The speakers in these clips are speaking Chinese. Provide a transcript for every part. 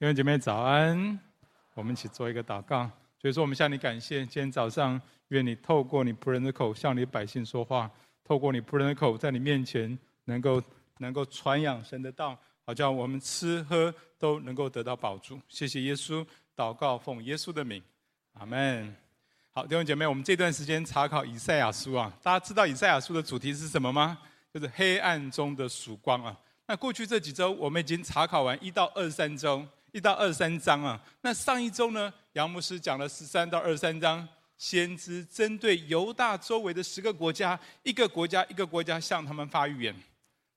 弟兄姐妹早安，我们一起做一个祷告。所以说，我们向你感谢，今天早上愿你透过你仆人的口向你百姓说话，透过你仆人的口在你面前能够能够传扬神的道，好叫我们吃喝都能够得到饱足。谢谢耶稣，祷告奉耶稣的名，阿门。好，弟兄姐妹，我们这段时间查考以赛亚书啊，大家知道以赛亚书的主题是什么吗？就是黑暗中的曙光啊。那过去这几周我们已经查考完一到二三周。一到二三章啊，那上一周呢，杨牧师讲了十三到二三章，先知针对犹大周围的十个国家，一个国家一个国家向他们发预言。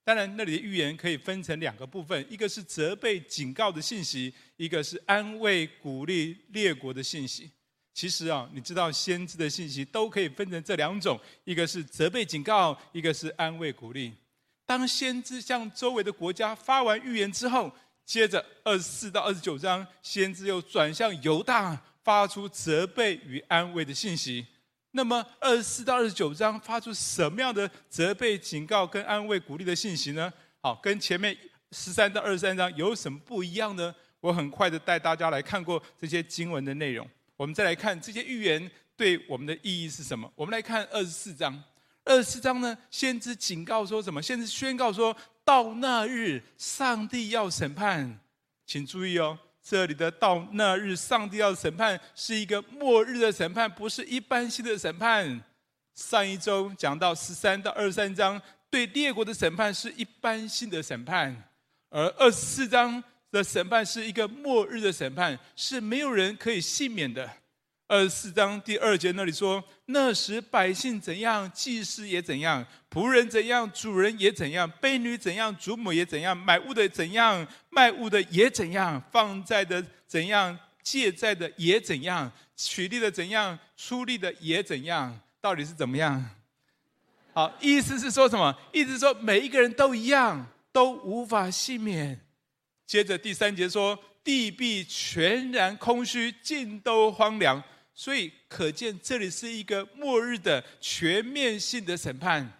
当然，那里的预言可以分成两个部分，一个是责备警告的信息，一个是安慰鼓励列国的信息。其实啊，你知道先知的信息都可以分成这两种，一个是责备警告，一个是安慰鼓励。当先知向周围的国家发完预言之后，接着二十四到二十九章，先知又转向犹大，发出责备与安慰的信息。那么二十四到二十九章发出什么样的责备、警告跟安慰、鼓励的信息呢？好，跟前面十三到二十三章有什么不一样呢？我很快的带大家来看过这些经文的内容。我们再来看这些预言对我们的意义是什么？我们来看二十四章。二十四章呢，先知警告说什么？先知宣告说。到那日，上帝要审判，请注意哦，这里的“到那日，上帝要审判”是一个末日的审判，不是一般性的审判。上一周讲到十三到二十三章，对列国的审判是一般性的审判，而二十四章的审判是一个末日的审判，是没有人可以幸免的。二十四章第二节那里说：“那时百姓怎样，祭司也怎样；仆人怎样，主人也怎样；婢女怎样，主母也怎样；买物的怎样，卖物的也怎样；放债的怎样，借债的也怎样；取利的怎样，出利的也怎样。到底是怎么样？好，意思是说什么？意思是说每一个人都一样，都无法幸免。接着第三节说：地必全然空虚，尽都荒凉。”所以可见，这里是一个末日的全面性的审判。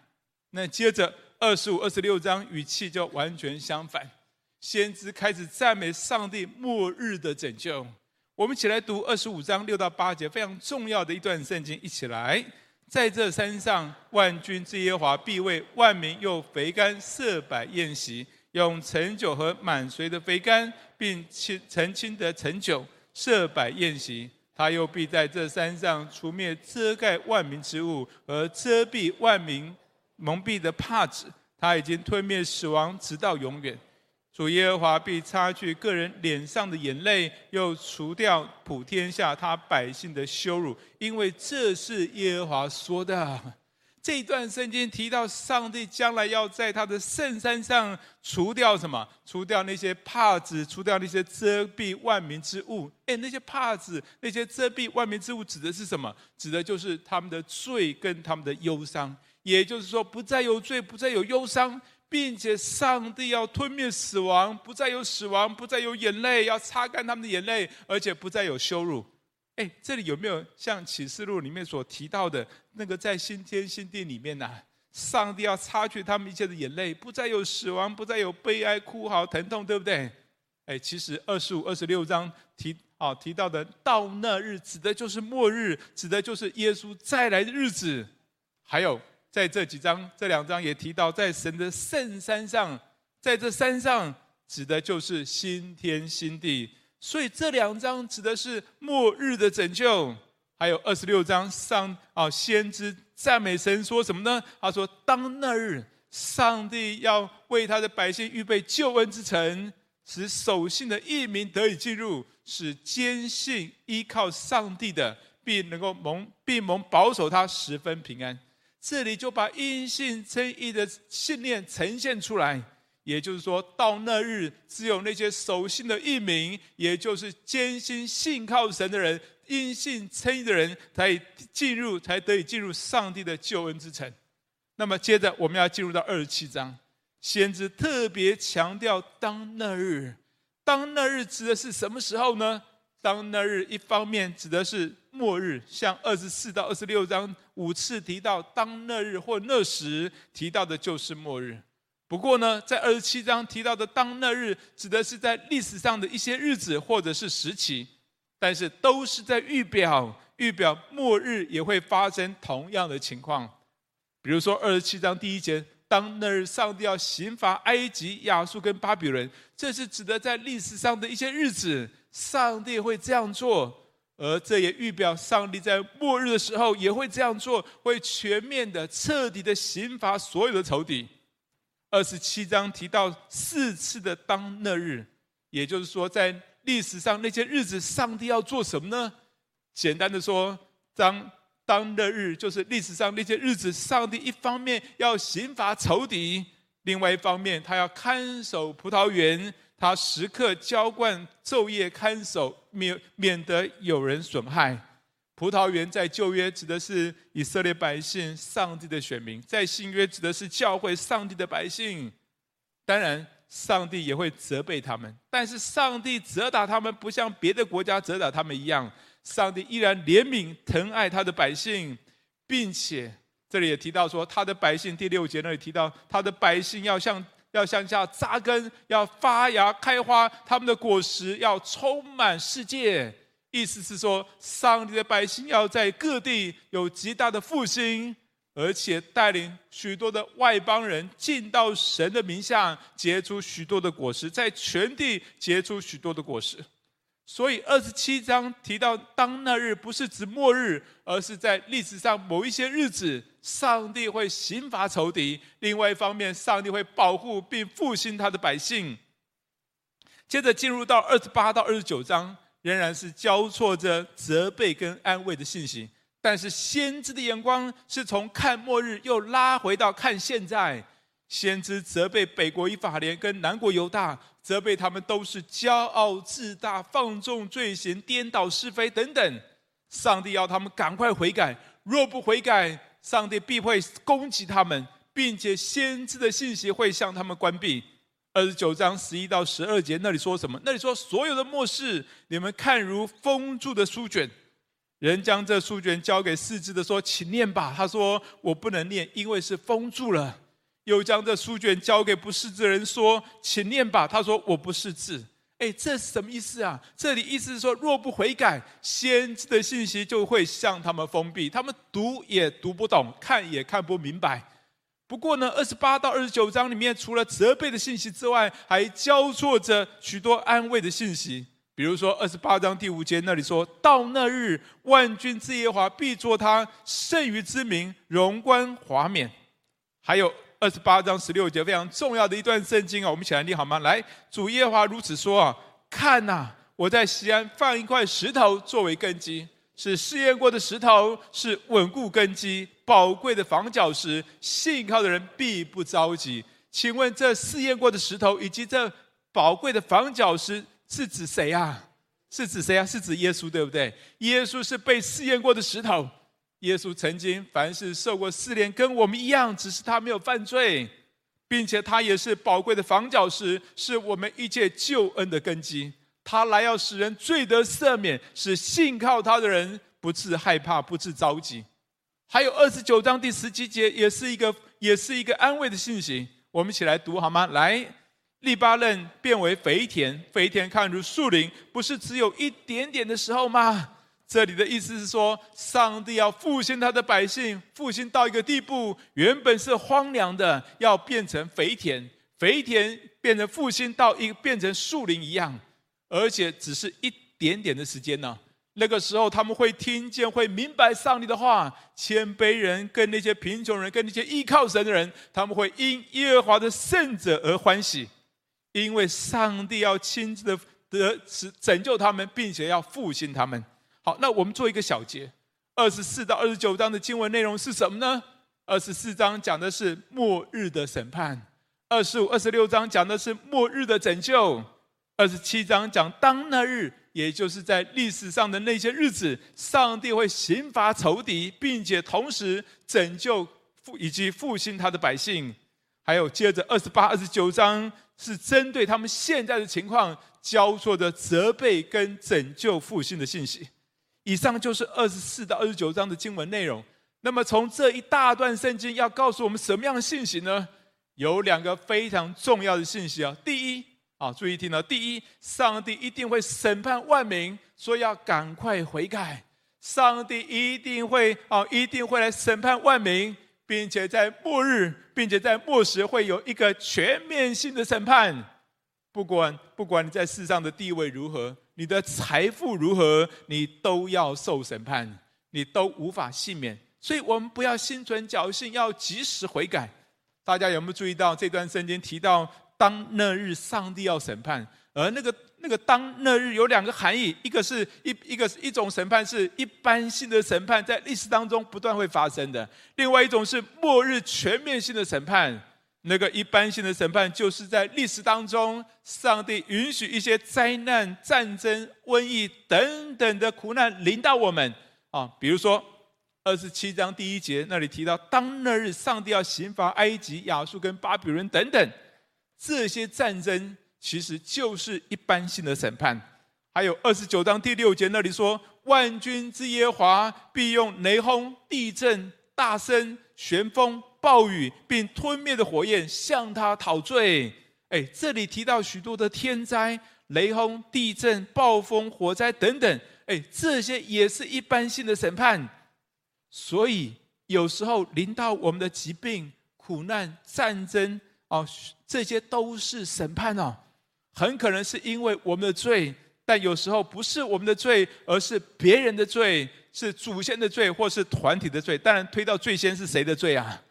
那接着二十五、二十六章语气就完全相反，先知开始赞美上帝末日的拯救。我们一起来读二十五章六到八节，非常重要的一段圣经。一起来，在这山上，万军之耶和华必为万民用肥甘设摆宴席，用陈酒和满髓的肥甘，并清澄清的陈酒 设摆宴席。他又必在这山上除灭遮盖万民之物和遮蔽万民蒙蔽的帕子。他已经吞灭死亡，直到永远。主耶和华必擦去个人脸上的眼泪，又除掉普天下他百姓的羞辱，因为这是耶和华说的。这一段圣经提到，上帝将来要在他的圣山上除掉什么？除掉那些帕子，除掉那些遮蔽万民之物。诶，那些帕子，那些遮蔽万民之物，指的是什么？指的就是他们的罪跟他们的忧伤。也就是说，不再有罪，不再有忧伤，并且上帝要吞灭死亡，不再有死亡，不再有眼泪，要擦干他们的眼泪，而且不再有羞辱。哎，这里有没有像启示录里面所提到的那个在新天新地里面呢、上帝要擦去他们一切的眼泪，不再有死亡，不再有悲哀、哭嚎、疼痛，对不对？哎，其实二十五、二十六章提啊提到的到那日，指的就是末日，指的就是耶稣再来的日子。还有在这几章这两章也提到，在神的圣山上，在这山上指的就是新天新地。所以这两章指的是末日的拯救，还有二十六章上啊，先知赞美神说什么呢？他说：“当那日，上帝要为他的百姓预备救恩之城，使守信的义民得以进入，使坚信依靠上帝的，必能够蒙必蒙保守他十分平安。”这里就把因信称义的信念呈现出来。也就是说，到那日，只有那些守信的义民，也就是坚心信靠神的人，因信称义的人，才进入，才得以进入上帝的救恩之城。那么，接着我们要进入到二十七章，先知特别强调当那日，当那日指的是什么时候呢？当那日，一方面指的是末日，像二十四到二十六章五次提到当那日或那时，提到的就是末日。不过呢，在二十七章提到的当那日，指的是在历史上的一些日子或者是时期，但是都是在预表预表末日也会发生同样的情况。比如说二十七章第一节，当那日上帝要刑罚埃及、亚述跟巴比伦，这是指的在历史上的一些日子，上帝会这样做，而这也预表上帝在末日的时候也会这样做，会全面的、彻底的刑罚所有的仇敌。二十七章提到四次的当那日，也就是说，在历史上那些日子，上帝要做什么呢？简单的说，当当那日就是历史上那些日子，上帝一方面要刑罚仇敌，另外一方面他要看守葡萄园，他时刻浇灌，昼夜看守，免免得有人损害。葡萄园在旧约指的是以色列百姓，上帝的选民；在新约指的是教会，上帝的百姓。当然，上帝也会责备他们，但是上帝责打他们，不像别的国家责打他们一样，上帝依然怜悯疼爱他的百姓，并且这里也提到说，他的百姓第六节那里提到，他的百姓要向要向下扎根，要发芽开花，他们的果实要充满世界。意思是说，上帝的百姓要在各地有极大的复兴，而且带领许多的外邦人进到神的名下，结出许多的果实，在全地结出许多的果实。所以二十七章提到当那日，不是指末日，而是在历史上某一些日子，上帝会刑罚仇敌；另外一方面，上帝会保护并复兴他的百姓。接着进入到二十八到二十九章。仍然是交错着责备跟安慰的信息，但是先知的眼光是从看末日又拉回到看现在。先知责备北国以法莲跟南国犹大，责备他们都是骄傲自大、放纵罪行、颠倒是非等等。上帝要他们赶快悔改，若不悔改，上帝必会攻击他们，并且先知的信息会向他们关闭。二十九章十一到十二节，那里说什么？那里说所有的末世，你们看如封住的书卷。人将这书卷交给识字的说：“请念吧。”他说：“我不能念，因为是封住了。”又将这书卷交给不识字的人说：“请念吧。”他说：“我不识字。”哎，这是什么意思啊？这里意思是说，若不悔改，先知的信息就会向他们封闭，他们读也读不懂，看也看不明白。不过呢，二十八到二十九章里面，除了责备的信息之外，还交错着许多安慰的信息。比如说，二十八章第五节那里说：“到那日，万军之耶和华必作他剩余之名，荣冠华冕。”还有二十八章十六节非常重要的一段圣经啊，我们起来念好吗？来，主耶和华如此说啊：“看呐，我在西安放一块石头作为根基。”是试验过的石头，是稳固根基、宝贵的房角石，信靠的人必不着急。请问这试验过的石头以及这宝贵的房角石是指谁啊？是指谁啊？是指耶稣，对不对？耶稣是被试验过的石头。耶稣曾经凡事受过试炼，跟我们一样，只是他没有犯罪，并且他也是宝贵的房角石，是我们一切救恩的根基。他来要使人罪得赦免，使信靠他的人不致害怕，不致着急。还有二十九章第十七节，也是一个，也是一个安慰的信息。我们一起来读好吗？来，利巴嫩变为肥田，肥田看如树林，不是只有一点点的时候吗？这里的意思是说，上帝要复兴他的百姓，复兴到一个地步，原本是荒凉的，要变成肥田，肥田变成复兴到一变成树林一样。而且只是一点点的时间呢。那个时候他们会听见，会明白上帝的话。谦卑人跟那些贫穷人，跟那些依靠神的人，他们会因耶和华的圣者而欢喜，因为上帝要亲自的得拯救他们，并且要复兴他们。好，那我们做一个小结：二十四到二十九章的经文内容是什么呢？二十四章讲的是末日的审判，二十五、二十六章讲的是末日的拯救。二十七章讲当那日，也就是在历史上的那些日子，上帝会刑罚仇敌，并且同时拯救复以及复兴他的百姓。还有接着二十八、二十九章是针对他们现在的情况，交错的责备跟拯救复兴的信息。以上就是二十四到二十九章的经文内容。那么从这一大段圣经要告诉我们什么样的信息呢？有两个非常重要的信息啊。第一啊，注意听了，第一，上帝一定会审判万民，说要赶快悔改。上帝一定会啊，一定会来审判万民，并且在末日，并且在末时会有一个全面性的审判。不管不管你在世上的地位如何，你的财富如何，你都要受审判，你都无法幸免。所以我们不要心存侥幸，要及时悔改。大家有没有注意到这段圣经提到，当那日上帝要审判，而那个那个当那日有两个含义，一个是一一个是一种审判是一般性的审判，在历史当中不断会发生的；另外一种是末日全面性的审判。那个一般性的审判，就是在历史当中，上帝允许一些灾难、战争、瘟疫等等的苦难临到我们啊，比如说。二十七章第一节那里提到，当那日上帝要刑罚埃及、亚述跟巴比伦等等，这些战争其实就是一般性的审判。还有二十九章第六节那里说，万军之耶和华必用雷轰、地震、大声、旋风、暴雨，并吞灭的火焰向他讨罪。哎，这里提到许多的天灾、雷轰、地震、暴风、火灾等等，哎，这些也是一般性的审判。所以有时候临到我们的疾病、苦难、战争哦，这些都是审判哦。很可能是因为我们的罪，但有时候不是我们的罪，而是别人的罪，是祖先的罪，或是团体的罪。当然，推到最先是谁的罪啊？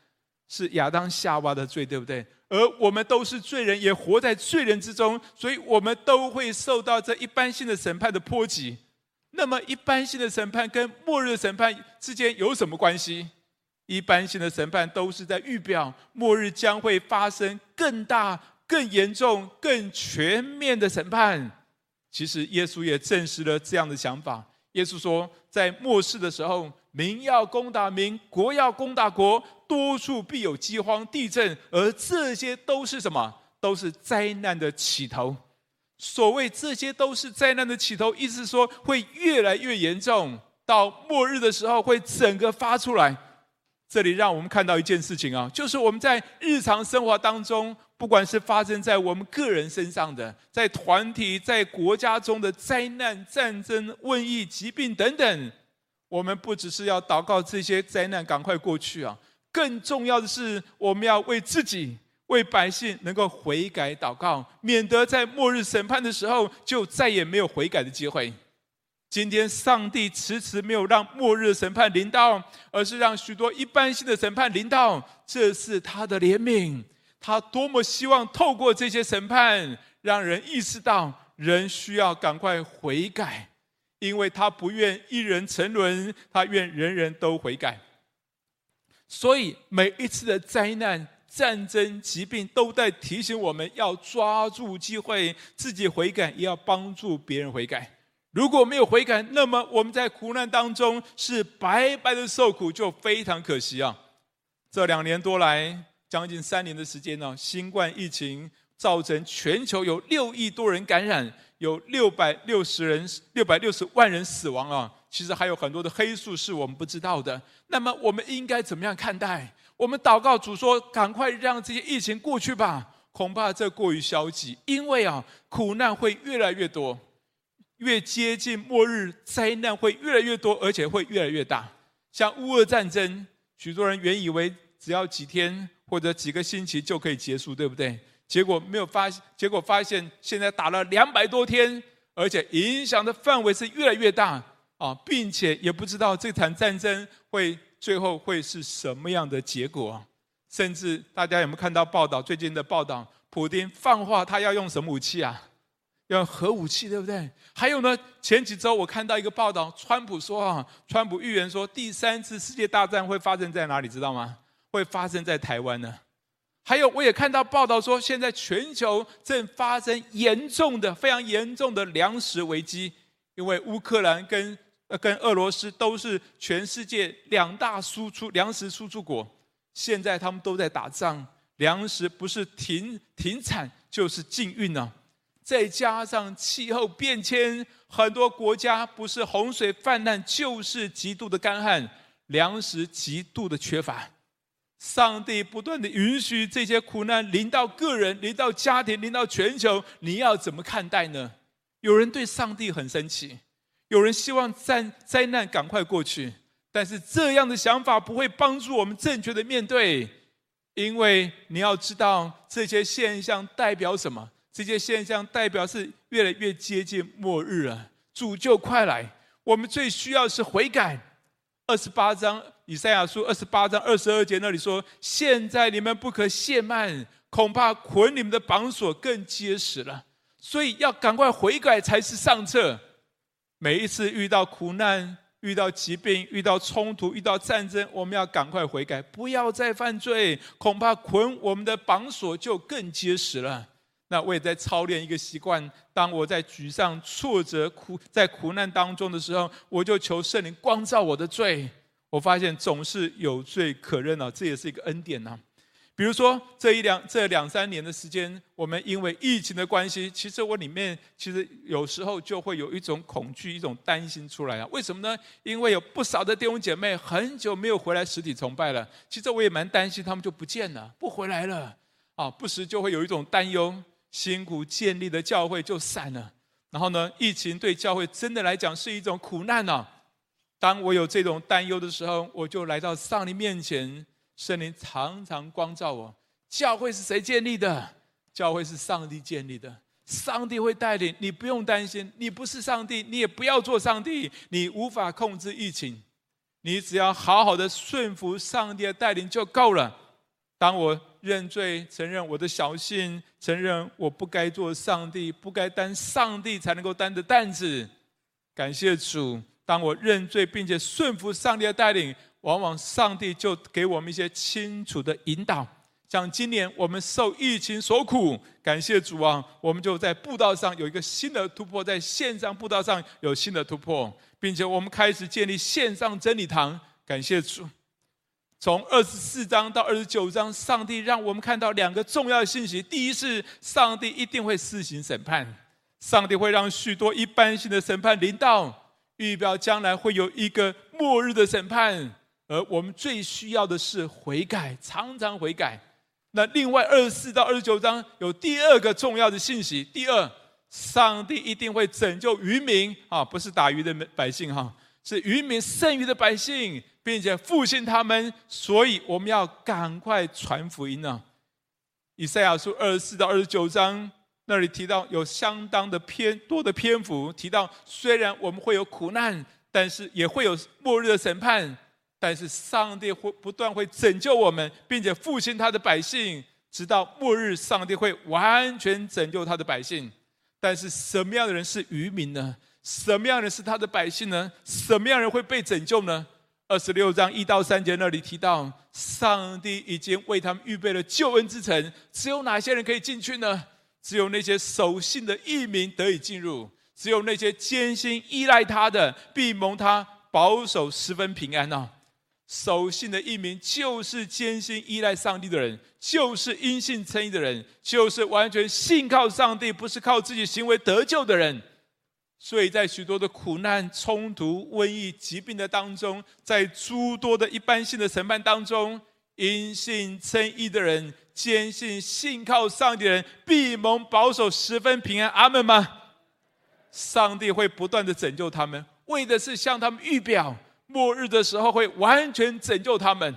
是亚当夏娃的罪，对不对？而我们都是罪人，也活在罪人之中，所以我们都会受到这一般性的审判的波及。那么，一般性的审判跟末日审判之间有什么关系？一般性的审判都是在预表末日将会发生更大、更严重、更全面的审判。其实，耶稣也证实了这样的想法。耶稣说，在末世的时候，民要攻打民，国要攻打国，多处必有饥荒、地震，而这些都是什么？都是灾难的起头。所谓这些都是灾难的起头，意思说会越来越严重，到末日的时候会整个发出来。这里让我们看到一件事情啊，就是我们在日常生活当中，不管是发生在我们个人身上的，在团体、在国家中的灾难、战争、瘟疫、疾病等等，我们不只是要祷告这些灾难赶快过去啊，更重要的是我们要为自己。为百姓能够悔改祷告，免得在末日审判的时候就再也没有悔改的机会。今天上帝迟迟没有让末日审判临到，而是让许多一般性的审判临到，这是他的怜悯。他多么希望透过这些审判，让人意识到人需要赶快悔改，因为他不愿一人沉沦，他愿人人都悔改。所以每一次的灾难。战争、疾病都在提醒我们要抓住机会，自己悔改，也要帮助别人悔改。如果没有悔改，那么我们在苦难当中是白白的受苦，就非常可惜啊！这两年多来，将近三年的时间呢，新冠疫情造成全球有六亿多人感染，有六百六十人、六百六十万人死亡啊！其实还有很多的黑数是我们不知道的。那么我们应该怎么样看待？我们祷告主说：“赶快让这些疫情过去吧。”恐怕这过于消极，因为啊，苦难会越来越多，越接近末日，灾难会越来越多，而且会越来越大。像乌俄战争，许多人原以为只要几天或者几个星期就可以结束，对不对？结果没有发，结果发现现在打了两百多天，而且影响的范围是越来越大啊，并且也不知道这场战争会。最后会是什么样的结果？甚至大家有没有看到报道？最近的报道，普丁放话他要用什么武器啊？要核武器，对不对？还有呢？前几周我看到一个报道，川普说啊，川普预言说第三次世界大战会发生在哪里？知道吗？会发生在台湾呢。还有，我也看到报道说，现在全球正发生严重的、非常严重的粮食危机，因为乌克兰跟呃跟俄罗斯都是全世界两大输出粮食输出国，现在他们都在打仗，粮食不是停停产就是禁运呢。再加上气候变迁，很多国家不是洪水泛滥，就是极度的干旱，粮食极度的缺乏。上帝不断的允许这些苦难临到个人、临到家庭、临到全球，你要怎么看待呢？有人对上帝很生气，有人希望灾灾难赶快过去，但是这样的想法不会帮助我们正确的面对，因为你要知道这些现象代表什么？这些现象代表是越来越接近末日了，主就快来。我们最需要是悔改。二十八章以赛亚书二十八章二十二节那里说：“现在你们不可懈慢，恐怕捆你们的绑索更结实了。所以要赶快悔改才是上策。每一次遇到苦难、遇到疾病、遇到冲突、遇到战争，我们要赶快悔改，不要再犯罪，恐怕捆我们的绑索就更结实了。”那我也在操练一个习惯，当我在沮丧、挫折、苦在苦难当中的时候，我就求圣灵光照我的罪。我发现总是有罪可认啊，这也是一个恩典呐。比如说这一两这两三年的时间，我们因为疫情的关系，其实我里面其实有时候就会有一种恐惧、一种担心出来啊。为什么呢？因为有不少的弟兄姐妹很久没有回来实体崇拜了，其实我也蛮担心他们就不见了、不回来了啊，不时就会有一种担忧。辛苦建立的教会就散了，然后呢，疫情对教会真的来讲是一种苦难呐、当我有这种担忧的时候，我就来到上帝面前，圣灵常常光照我。教会是谁建立的？教会是上帝建立的，上帝会带领，你不用担心。你不是上帝，你也不要做上帝，你无法控制疫情，你只要好好的顺服上帝的带领就够了。当我认罪、承认我的小信，承认我不该做上帝、不该担上帝才能够担的担子，感谢主。当我认罪并且顺服上帝的带领，往往上帝就给我们一些清楚的引导。像今年我们受疫情所苦，感谢主啊，我们就在布道上有一个新的突破，在线上布道上有新的突破，并且我们开始建立线上真理堂，感谢主。从二十四章到二十九章，上帝让我们看到两个重要的信息：第一是，上帝一定会施行审判，上帝会让许多一般性的审判临到，预表将来会有一个末日的审判，而我们最需要的是悔改，常常悔改。那另外二十四到二十九章有第二个重要的信息：第二，上帝一定会拯救渔民啊，不是打鱼的百姓哈，是渔民剩余的百姓。并且复兴他们，所以我们要赶快传福音呢、以赛亚书二十四到二十九章那里提到，有相当的篇多的篇幅提到，虽然我们会有苦难，但是也会有末日的审判，但是上帝会不断会拯救我们，并且复兴他的百姓，直到末日，上帝会完全拯救他的百姓。但是什么样的人是渔民呢？什么样的人是他的百姓呢？什么样的人会被拯救呢？二十六章一到三节那里提到，上帝已经为他们预备了救恩之城。只有哪些人可以进去呢？只有那些守信的义民得以进入。只有那些坚心依赖他的，必蒙他保守十分平安呢。守信的义民就是坚心依赖上帝的人，就是因信称义的人，就是完全信靠上帝，不是靠自己行为得救的人。所以在许多的苦难、冲突、瘟疫、疾病的当中，在诸多的一般性的审判当中，因信称义的人、坚信信靠上帝的人，必蒙保守十分平安。阿门吗？上帝会不断的拯救他们，为的是向他们预表末日的时候会完全拯救他们。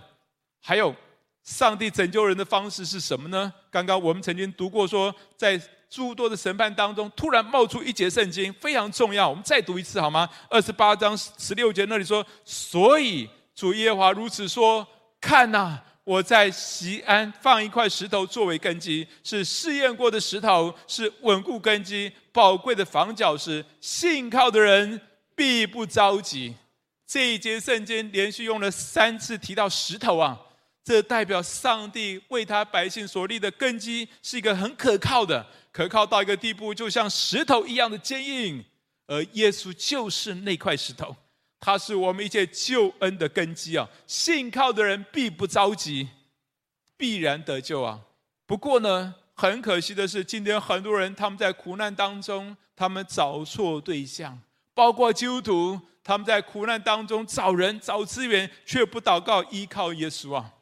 还有，上帝拯救人的方式是什么呢？刚刚我们曾经读过说，在诸多的审判当中，突然冒出一节圣经，非常重要。我们再读一次好吗？二十八章十六节那里说：“所以主耶和华如此说：看哪，我在西安放一块石头作为根基，是试验过的石头，是稳固根基、宝贵的房角石。信靠的人必不着急。”这一节圣经连续用了三次提到石头啊，这代表上帝为他百姓所立的根基是一个很可靠的。可靠到一个地步，就像石头一样的坚硬，而耶稣就是那块石头，他是我们一切救恩的根基啊！信靠的人必不着急，必然得救啊！不过呢，很可惜的是，今天很多人他们在苦难当中，他们找错对象，包括基督徒，他们在苦难当中找人找资源，却不祷告依靠耶稣啊！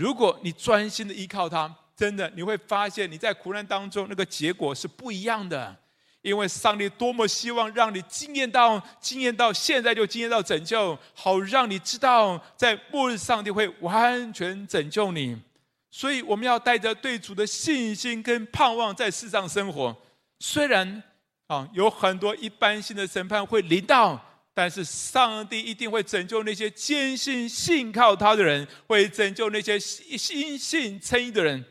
如果你专心的依靠他，真的你会发现你在苦难当中那个结果是不一样的。因为上帝多么希望让你经验到、经验到现在就经验到拯救，好让你知道在末日上帝会完全拯救你。所以我们要带着对主的信心跟盼望在世上生活。虽然啊有很多一般性的审判会临到，但是上帝一定会拯救那些坚信信靠他的人，会拯救那些心信称义的人。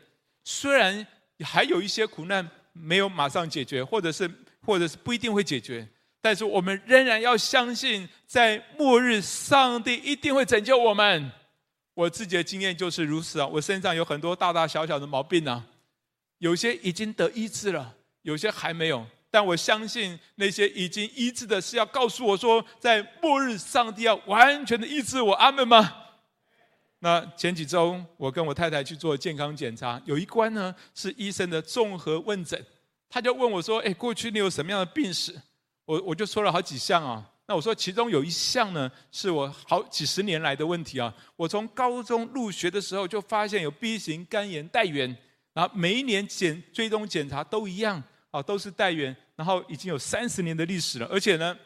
虽然还有一些苦难。没有马上解决，或者是，或者是不一定会解决，但是我们仍然要相信，在末日，上帝一定会拯救我们。我自己的经验就是如此啊，我身上有很多大大小小的毛病啊，有些已经得医治了，有些还没有。但我相信那些已经医治的，是要告诉我说，在末日，上帝要完全的医治我。阿门吗？那前几周，我跟我太太去做健康检查，有一关呢是医生的综合问诊，他就问我说：“哎，过去你有什么样的病史？”我我就说了好几项啊。那我说其中有一项呢，是我好几十年来的问题啊。我从高中入学的时候就发现有 B 型肝炎带原，然后每一年检追踪检查都一样啊，都是带原，然后已经有三十年的历史了，而且呢。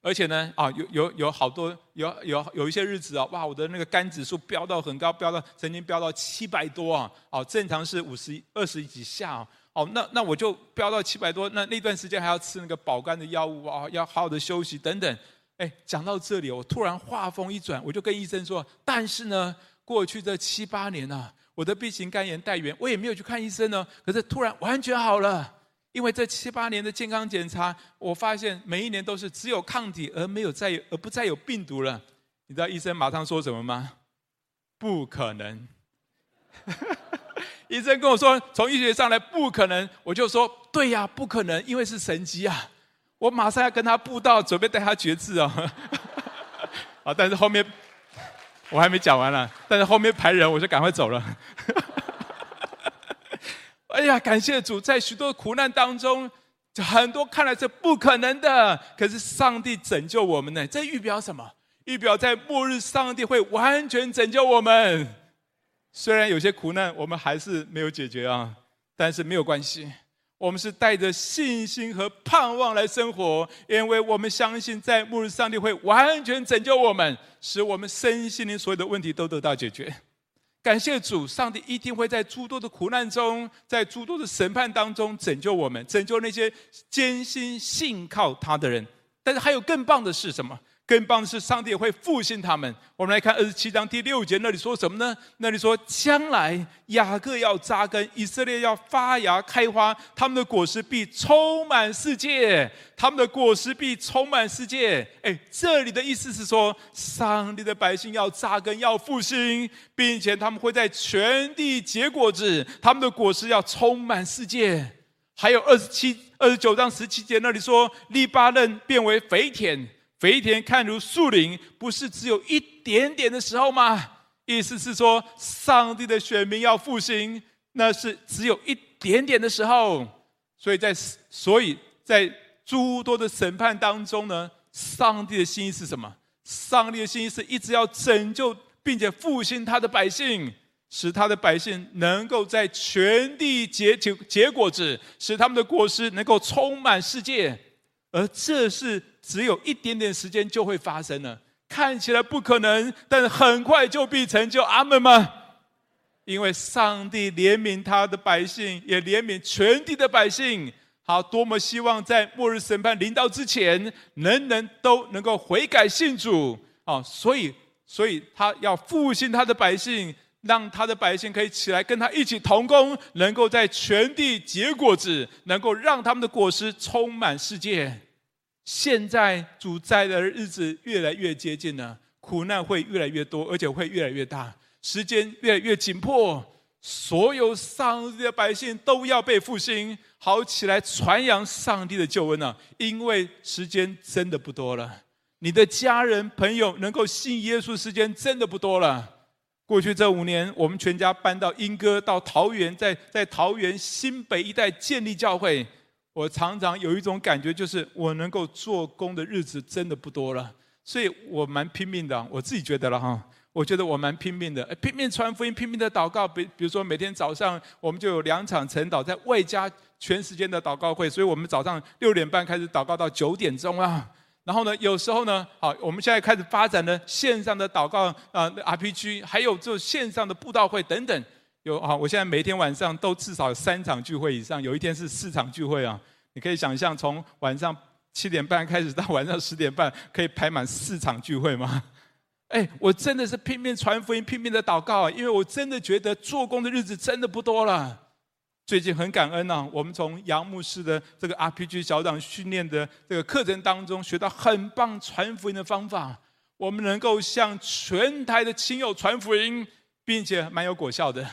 而且呢，啊，有有有好多有有有一些日子啊，哇，我的那个肝指数飙到很高，飙到曾经飙到七百多啊，哦，正常是五十二十几下啊哦，那那我就飙到七百多，那那段时间还要吃那个保肝的药物啊，要好好的休息等等。哎，讲到这里，我突然话锋一转，我就跟医生说，但是呢，过去这七八年啊，我的 B 型肝炎带原，我也没有去看医生呢，可是突然完全好了。因为这七八年的健康检查，我发现每一年都是只有抗体，而没有再而不再有病毒了。你知道医生马上说什么吗？不可能！医生跟我说，从医学上来不可能，我就说对呀，不可能，因为是神迹啊！我马上要跟他布道，准备带他绝志啊。啊，但是后面我还没讲完了，但是后面排人，我就赶快走了。哎呀，感谢主，在许多苦难当中，很多看来是不可能的，可是上帝拯救我们呢。这预表什么？预表在末日，上帝会完全拯救我们。虽然有些苦难我们还是没有解决啊，但是没有关系，我们是带着信心和盼望来生活，因为我们相信在末日，上帝会完全拯救我们，使我们身心灵所有的问题都得到解决。感谢主，上帝一定会在诸多的苦难中，在诸多的审判当中拯救我们，拯救那些坚心信靠他的人。但是还有更棒的是什么？更棒的是，上帝也会复兴他们。我们来看二十七章第六节，那里说什么呢？那里说，将来雅各要扎根，以色列要发芽开花，他们的果实必充满世界。他们的果实必充满世界。哎，这里的意思是说，上帝的百姓要扎根，要复兴，并且他们会在全地结果子，他们的果实要充满世界。还有二十七、二十九章十七节，那里说，利巴嫩变为肥田。肥田看如树林，不是只有一点点的时候吗？意思是说，上帝的选民要复兴，那是只有一点点的时候。所以在所以在诸多的审判当中呢，上帝的心意是什么？上帝的心意是一直要拯救并且复兴他的百姓，使他的百姓能够在全地结结结果子，使他们的果实能够充满世界。而这是。只有一点点时间就会发生了，看起来不可能，但很快就必成就。阿门吗？因为上帝怜悯他的百姓，也怜悯全地的百姓。好，多么希望在末日审判临到之前，人人都能够悔改信主。啊，所以，所以他要复兴他的百姓，让他的百姓可以起来跟他一起同工，能够在全地结果子，能够让他们的果实充满世界。现在主再来的日子越来越接近了，苦难会越来越多，而且会越来越大，时间越来越紧迫。所有上帝的百姓都要被复兴，好起来传扬上帝的救恩啊！因为时间真的不多了，你的家人朋友能够信耶稣，时间真的不多了。过去这五年，我们全家搬到莺歌，到桃园，在在桃园新北一带建立教会。我常常有一种感觉，就是我能够做工的日子真的不多了，所以我蛮拼命的。我自己觉得了哈，我觉得我蛮拼命的，拼命传福音，拼命的祷告。比比如说，每天早上我们就有两场晨祷，在外加全时间的祷告会，所以我们早上六点半开始祷告到九点钟啊。然后呢，有时候呢，好，我们现在开始发展了线上的祷告啊，RPG，还有就线上的布道会等等。有啊，我现在每天晚上都至少三场聚会以上，有一天是四场聚会啊。你可以想象，从晚上七点半开始到晚上十点半，可以排满四场聚会吗？哎，我真的是拼命传福音，拼命的祷告啊，因为我真的觉得做工的日子真的不多了。最近很感恩呐、啊，我们从杨牧师的这个 RPG 小党训练的这个课程当中学到很棒传福音的方法，我们能够向全台的亲友传福音，并且蛮有果效的。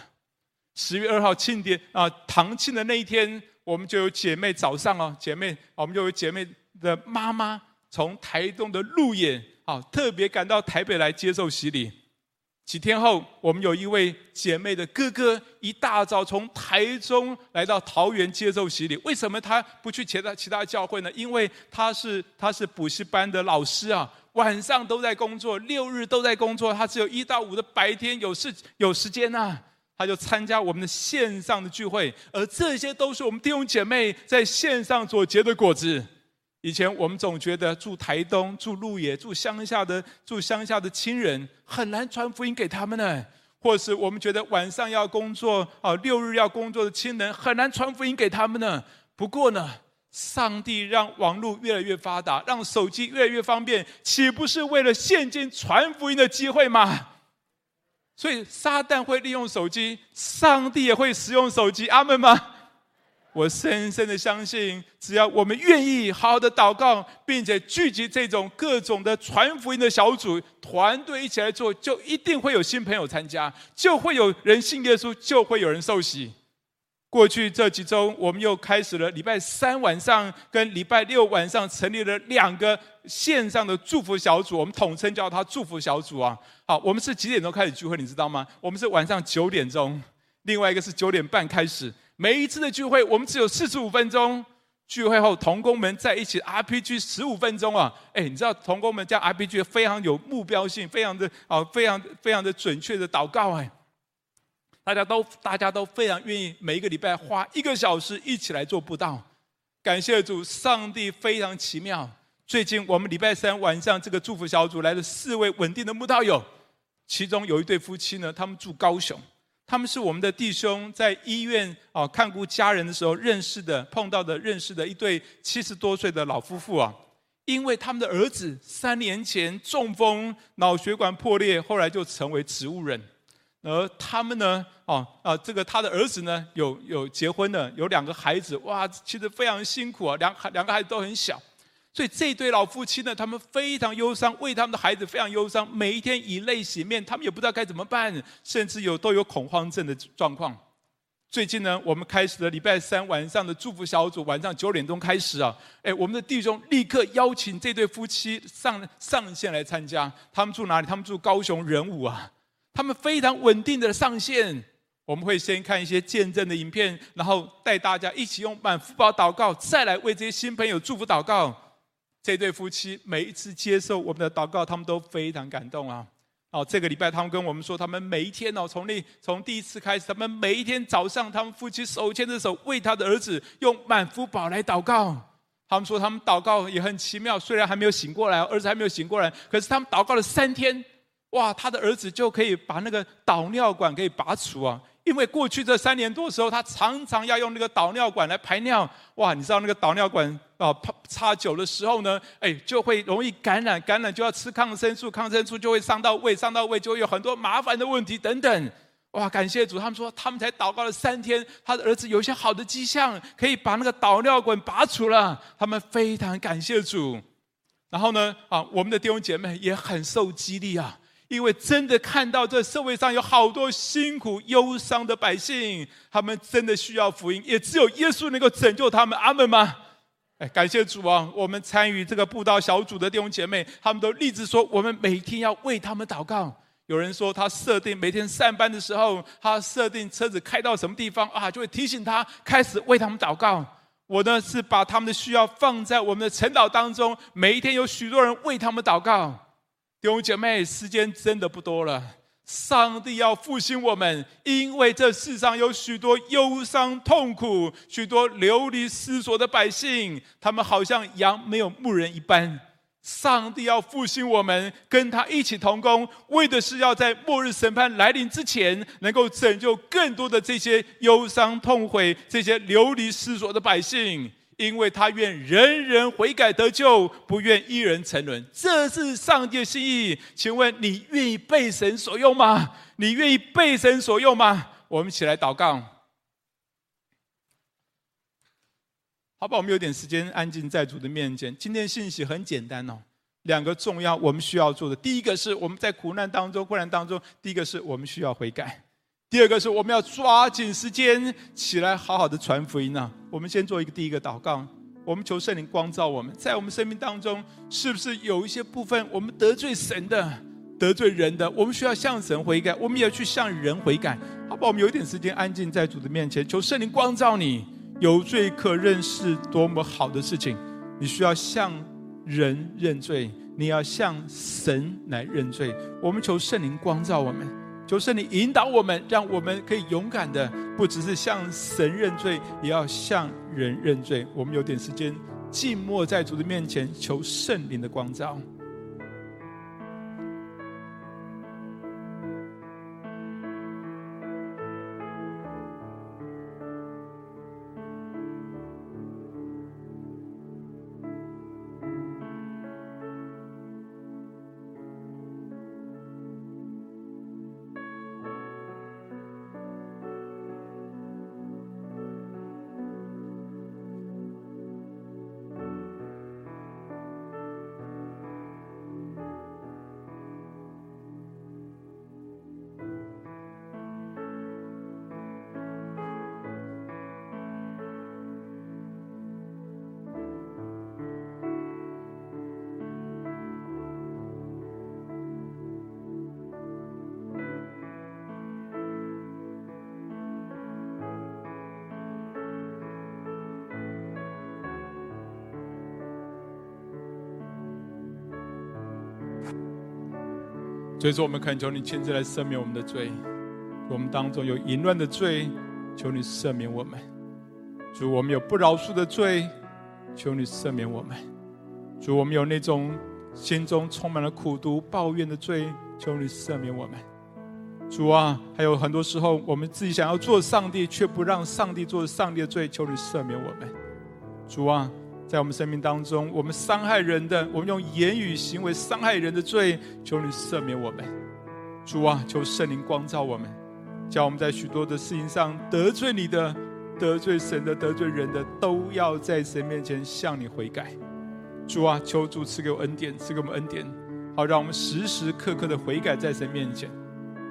十月二号庆典啊，堂庆的那一天，我们就有姐妹早上哦，姐妹，我们就有姐妹的妈妈从台东的路演啊，特别赶到台北来接受洗礼。几天后，我们有一位姐妹的哥哥，一大早从台中来到桃园接受洗礼。为什么他不去其他其他教会呢？因为他是他是补习班的老师啊，晚上都在工作，六日都在工作，他只有一到五的白天有事有时间呐、啊。他就参加我们的线上的聚会，而这些都是我们弟兄姐妹在线上所结的果子。以前我们总觉得住台东、住鹿野、住乡下的、住乡下的亲人很难传福音给他们呢，或是我们觉得晚上要工作、啊六日要工作的亲人很难传福音给他们呢。不过呢，上帝让网络越来越发达，让手机越来越方便，岂不是为了现今传福音的机会吗？所以撒旦会利用手机，上帝也会使用手机，阿门吗？我深深的相信，只要我们愿意好好的祷告，并且聚集这种各种的传福音的小组团队一起来做，就一定会有新朋友参加，就会有人信耶稣，就会有人受洗。过去这几周，我们又开始了礼拜三晚上跟礼拜六晚上成立了两个线上的祝福小组，我们统称叫它祝福小组啊。好，我们是几点钟开始聚会？你知道吗？我们是晚上九点钟，另外一个是九点半开始。每一次的聚会，我们只有四十五分钟。聚会后，同工们在一起 RPG 十五分钟啊。哎，你知道同工们这样 RPG 非常有目标性，非常的啊，非常非常的准确的祷告哎。大家都大家都非常愿意每一个礼拜花一个小时一起来做布道，感谢主，上帝非常奇妙。最近我们礼拜三晚上这个祝福小组来了四位稳定的慕道友，其中有一对夫妻呢，他们住高雄，他们是我们的弟兄，在医院啊看顾家人的时候认识的，碰到的认识的一对七十多岁的老夫妇啊，因为他们的儿子三年前中风脑血管破裂，后来就成为植物人。而他们呢？哦，啊，这个他的儿子呢，有有结婚了，有两个孩子，哇，其实非常辛苦啊，两孩两个孩子都很小，所以这对老夫妻呢，他们非常忧伤，为他们的孩子非常忧伤，每一天以泪洗面，他们也不知道该怎么办，甚至有都有恐慌症的状况。最近呢，我们开始了礼拜三晚上的祝福小组，晚上九点钟开始啊，哎，我们的弟兄立刻邀请这对夫妻上上线来参加，他们住哪里？他们住高雄仁武啊。他们非常稳定的上线，我们会先看一些见证的影片，然后带大家一起用满福宝祷告，再来为这些新朋友祝福祷告。这对夫妻每一次接受我们的祷告，他们都非常感动啊！哦，这个礼拜他们跟我们说，他们每一天哦，从那从第一次开始，他们每一天早上，他们夫妻手牵着手为他的儿子用满福宝来祷告。他们说他们祷告也很奇妙，虽然还没有醒过来，儿子还没有醒过来，可是他们祷告了三天。哇，他的儿子就可以把那个导尿管给拔除啊！因为过去这三年多的时候，他常常要用那个导尿管来排尿。哇，你知道那个导尿管啊，插久的时候呢，哎，就会容易感染，感染就要吃抗生素，抗生素就会伤到胃，伤到胃就会有很多麻烦的问题等等。哇，感谢主，他们说他们才祷告了三天，他的儿子有一些好的迹象，可以把那个导尿管拔除了。他们非常感谢主。然后呢，啊，我们的弟兄姐妹也很受激励啊。因为真的看到这社会上有好多辛苦忧伤的百姓，他们真的需要福音，也只有耶稣能够拯救他们。阿门吗？哎，感谢主啊！我们参与这个布道小组的弟兄姐妹，他们都立志说，我们每天要为他们祷告。有人说，他设定每天上班的时候，他设定车子开到什么地方啊，就会提醒他开始为他们祷告。我呢是把他们的需要放在我们的晨祷当中，每一天有许多人为他们祷告。弟兄姐妹，时间真的不多了。上帝要复兴我们，因为这世上有许多忧伤痛苦、许多流离失所的百姓，他们好像羊没有牧人一般。上帝要复兴我们，跟他一起同工，为的是要在末日审判来临之前，能够拯救更多的这些忧伤痛悔、这些流离失所的百姓。因为他愿人人悔改得救，不愿一人沉沦，这是上帝的心意。请问你愿意被神所用吗？你愿意被神所用吗？我们一起来祷告。好吧，我们有点时间安静在主的面前。今天信息很简单哦，两个重要我们需要做的。第一个是我们在苦难当中、困难当中，第一个是我们需要悔改。第二个是我们要抓紧时间起来，好好的传福音呢。我们先做一个第一个祷告，我们求圣灵光照我们，在我们生命当中，是不是有一些部分我们得罪神的、得罪人的？我们需要向神悔改，我们也要去向人悔改。好吧，我们有一点时间安静在主的面前，求圣灵光照你。有罪可认是多么好的事情，你需要向人认罪，你要向神来认罪。我们求圣灵光照我们。求圣灵引导我们，让我们可以勇敢的，不只是向神认罪，也要向人认罪。我们有点时间，静默在主的面前，求圣灵的光照。所以说，我们恳求你亲自来赦免我们的罪。我们当中有淫乱的罪，求你赦免我们；主，我们有不饶恕的罪，求你赦免我们；主，我们有那种心中充满了苦毒、抱怨的罪，求你赦免我们。主啊，还有很多时候，我们自己想要做上帝，却不让上帝做上帝的罪，求你赦免我们。主啊。在我们生命当中，我们伤害人的，我们用言语行为伤害人的罪，求你赦免我们，主啊，求圣灵光照我们，叫我们在许多的事情上得罪你的、得罪神的、得罪人的，都要在神面前向你悔改。主啊，求主赐给我恩典，赐给我们恩典，好让我们时时刻刻的悔改在神面前，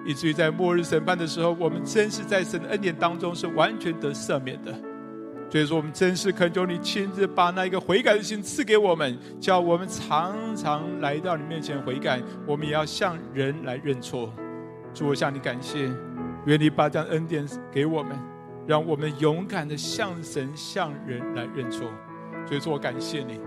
以至于在末日审判的时候，我们真是在神的恩典当中是完全得赦免的。所以说，我们真是恳求你亲自把那一个悔改的心赐给我们，叫我们常常来到你面前悔改。我们也要向人来认错。主，我向你感谢，愿你把这恩典给我们，让我们勇敢的向神、向人来认错。所以说我感谢你。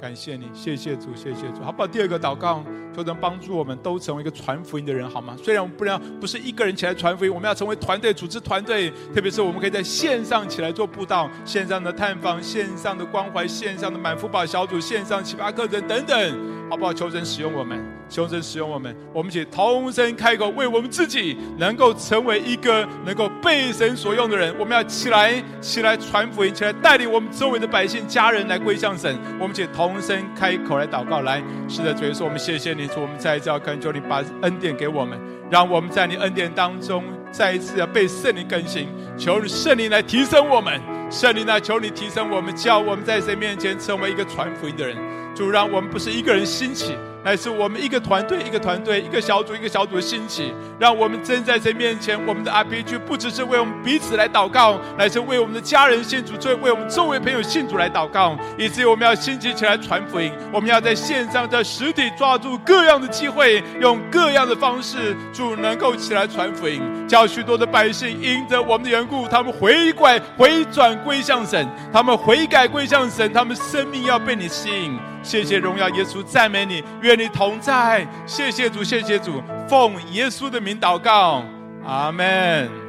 感谢你，谢谢主，谢谢主。好不好？第二个祷告，求神帮助我们都成为一个传福音的人，好吗？虽然我们不能不是一个人起来传福音，我们要成为团队，组织团队。特别是我们可以在线上起来做布道，线上的探访，线上的关怀，线上的满福宝小组，线上奇葩课程等等。好不好？求神使用我们，求神使用我们，我们一起同声开口，为我们自己能够成为一个能够被神所用的人。我们要起来，起来传福音，起来带领我们周围的百姓、家人来归向神。我们一起同声开口来祷告，来，是的，主耶稣，我们谢谢你，主，我们再一次要恳求你把恩典给我们，让我们在你恩典当中再一次要被圣灵更新。求你圣灵来提升我们，圣灵来求你提升我们，叫我们在神面前成为一个传福音的人。主，让我们不是一个人兴起。乃是我们一个团队，一个团队，一个小组，一个小组的兴起，让我们站在神面前。我们的 RPG 不只是为我们彼此来祷告，乃是为我们的家人信主，最为我们周围朋友信主来祷告。以至于我们要兴起起来传福音，我们要在线上、在实体抓住各样的机会，用各样的方式，主能够起来传福音，叫许多的百姓因着我们的缘故，他们回拐、回转归向神，他们悔改归向神，他们生命要被你吸引。谢谢荣耀耶稣，赞美你，愿你同在。谢谢主，谢谢主，奉耶稣的名祷告，阿门。